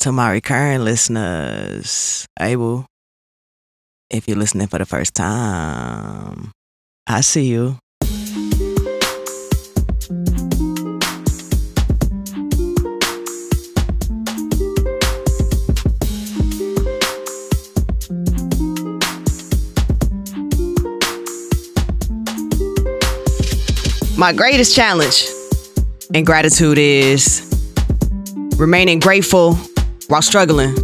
to my recurring listeners, Abel, if you're listening for the first time, I see you. My greatest challenge in gratitude is remaining grateful while struggling,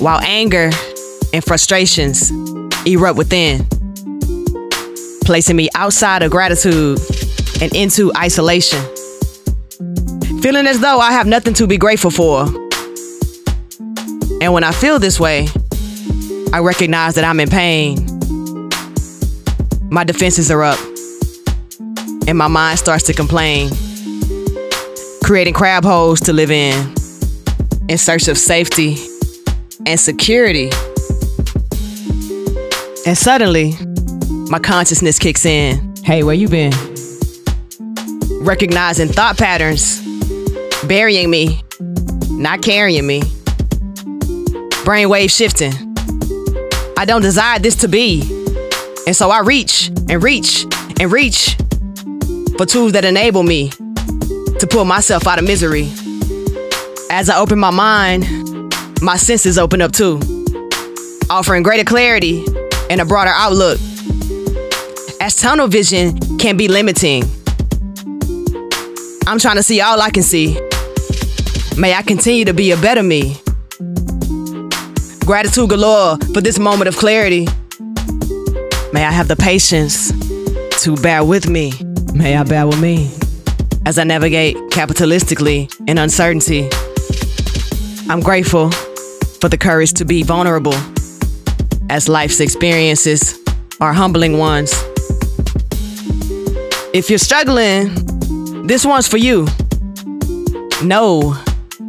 while anger and frustrations erupt within, placing me outside of gratitude and into isolation. Feeling as though I have nothing to be grateful for. And when I feel this way, I recognize that I'm in pain. My defenses are up and my mind starts to complain, creating crab holes to live in, in search of safety and security. And suddenly, my consciousness kicks in. Hey, where you been? Recognizing thought patterns, burying me, not carrying me. Brainwave shifting. I don't desire this to be. And so I reach and reach and reach for tools that enable me to pull myself out of misery. As I open my mind, my senses open up too, offering greater clarity and a broader outlook. As tunnel vision can be limiting, I'm trying to see all I can see. May I continue to be a better me. Gratitude galore for this moment of clarity. May I have the patience to bear with me. May I bear with me as I navigate capitalistically in uncertainty. I'm grateful for the courage to be vulnerable as life's experiences are humbling ones. If you're struggling, this one's for you. Know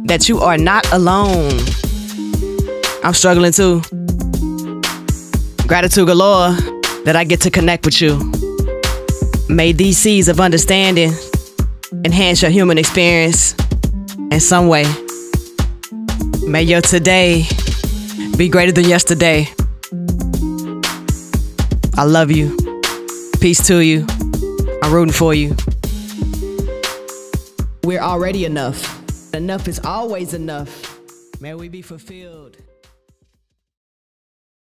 that you are not alone. I'm struggling too. Gratitude galore that I get to connect with you. May these seeds of understanding enhance your human experience in some way. May your today be greater than yesterday. I love you. Peace to you. I'm rooting for you. We're already enough. Enough is always enough. May we be fulfilled.